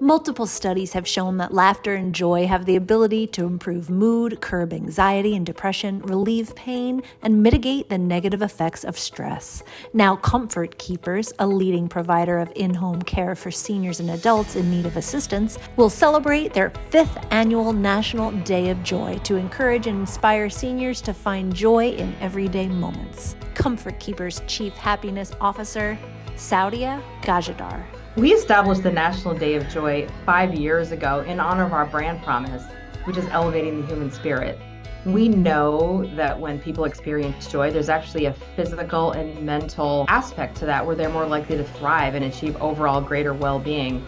Multiple studies have shown that laughter and joy have the ability to improve mood, curb anxiety and depression, relieve pain, and mitigate the negative effects of stress. Now, Comfort Keepers, a leading provider of in home care for seniors and adults in need of assistance, will celebrate their fifth annual National Day of Joy to encourage and inspire seniors to find joy in everyday moments. Comfort Keepers Chief Happiness Officer, Saudia Gajadar. We established the National Day of Joy five years ago in honor of our brand promise, which is elevating the human spirit. We know that when people experience joy, there's actually a physical and mental aspect to that where they're more likely to thrive and achieve overall greater well being.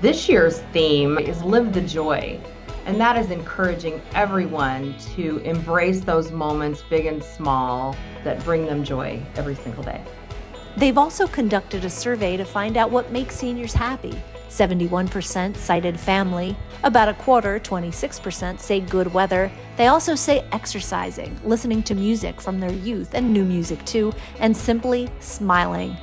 This year's theme is Live the Joy, and that is encouraging everyone to embrace those moments, big and small, that bring them joy every single day. They've also conducted a survey to find out what makes seniors happy. 71% cited family, about a quarter, 26%, say good weather. They also say exercising, listening to music from their youth and new music too, and simply smiling.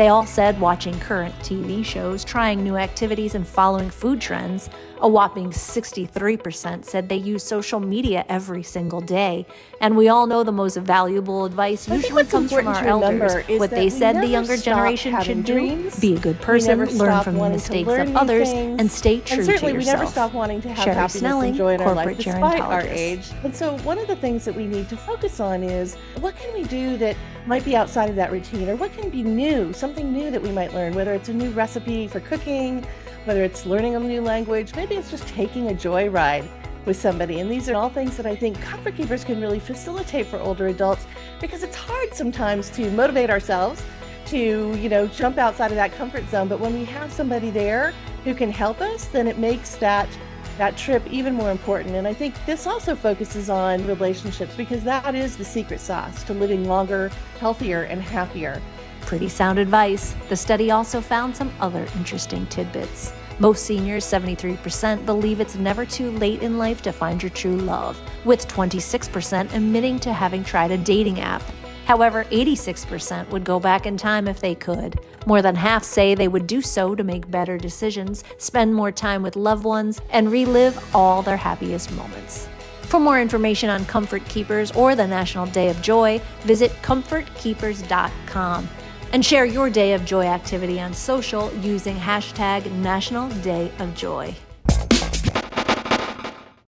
They all said watching current TV shows, trying new activities, and following food trends. A whopping 63% said they use social media every single day. And we all know the most valuable advice usually comes from our elders. What they said the younger generation should dreams. do be a good person, learn from the mistakes of others, things. and stay true and certainly to we yourself. never stop wanting to have Sherry happiness Snelling, and joy in our life corporate despite our age. And so one of the things that we need to focus on is what can we do that might be outside of that routine or what can be new, something new that we might learn, whether it's a new recipe for cooking, whether it's learning a new language, maybe it's just taking a joyride with somebody. And these are all things that I think Comfort Keepers can really facilitate for older adults because it's hard sometimes to motivate ourselves to, you know, jump outside of that comfort zone. But when we have somebody there who can help us, then it makes that that trip even more important. And I think this also focuses on relationships because that is the secret sauce to living longer, healthier, and happier. Pretty sound advice. The study also found some other interesting tidbits. Most seniors, 73%, believe it's never too late in life to find your true love, with 26% admitting to having tried a dating app. However, 86% would go back in time if they could. More than half say they would do so to make better decisions, spend more time with loved ones, and relive all their happiest moments. For more information on Comfort Keepers or the National Day of Joy, visit comfortkeepers.com and share your Day of Joy activity on social using hashtag National Day of Joy.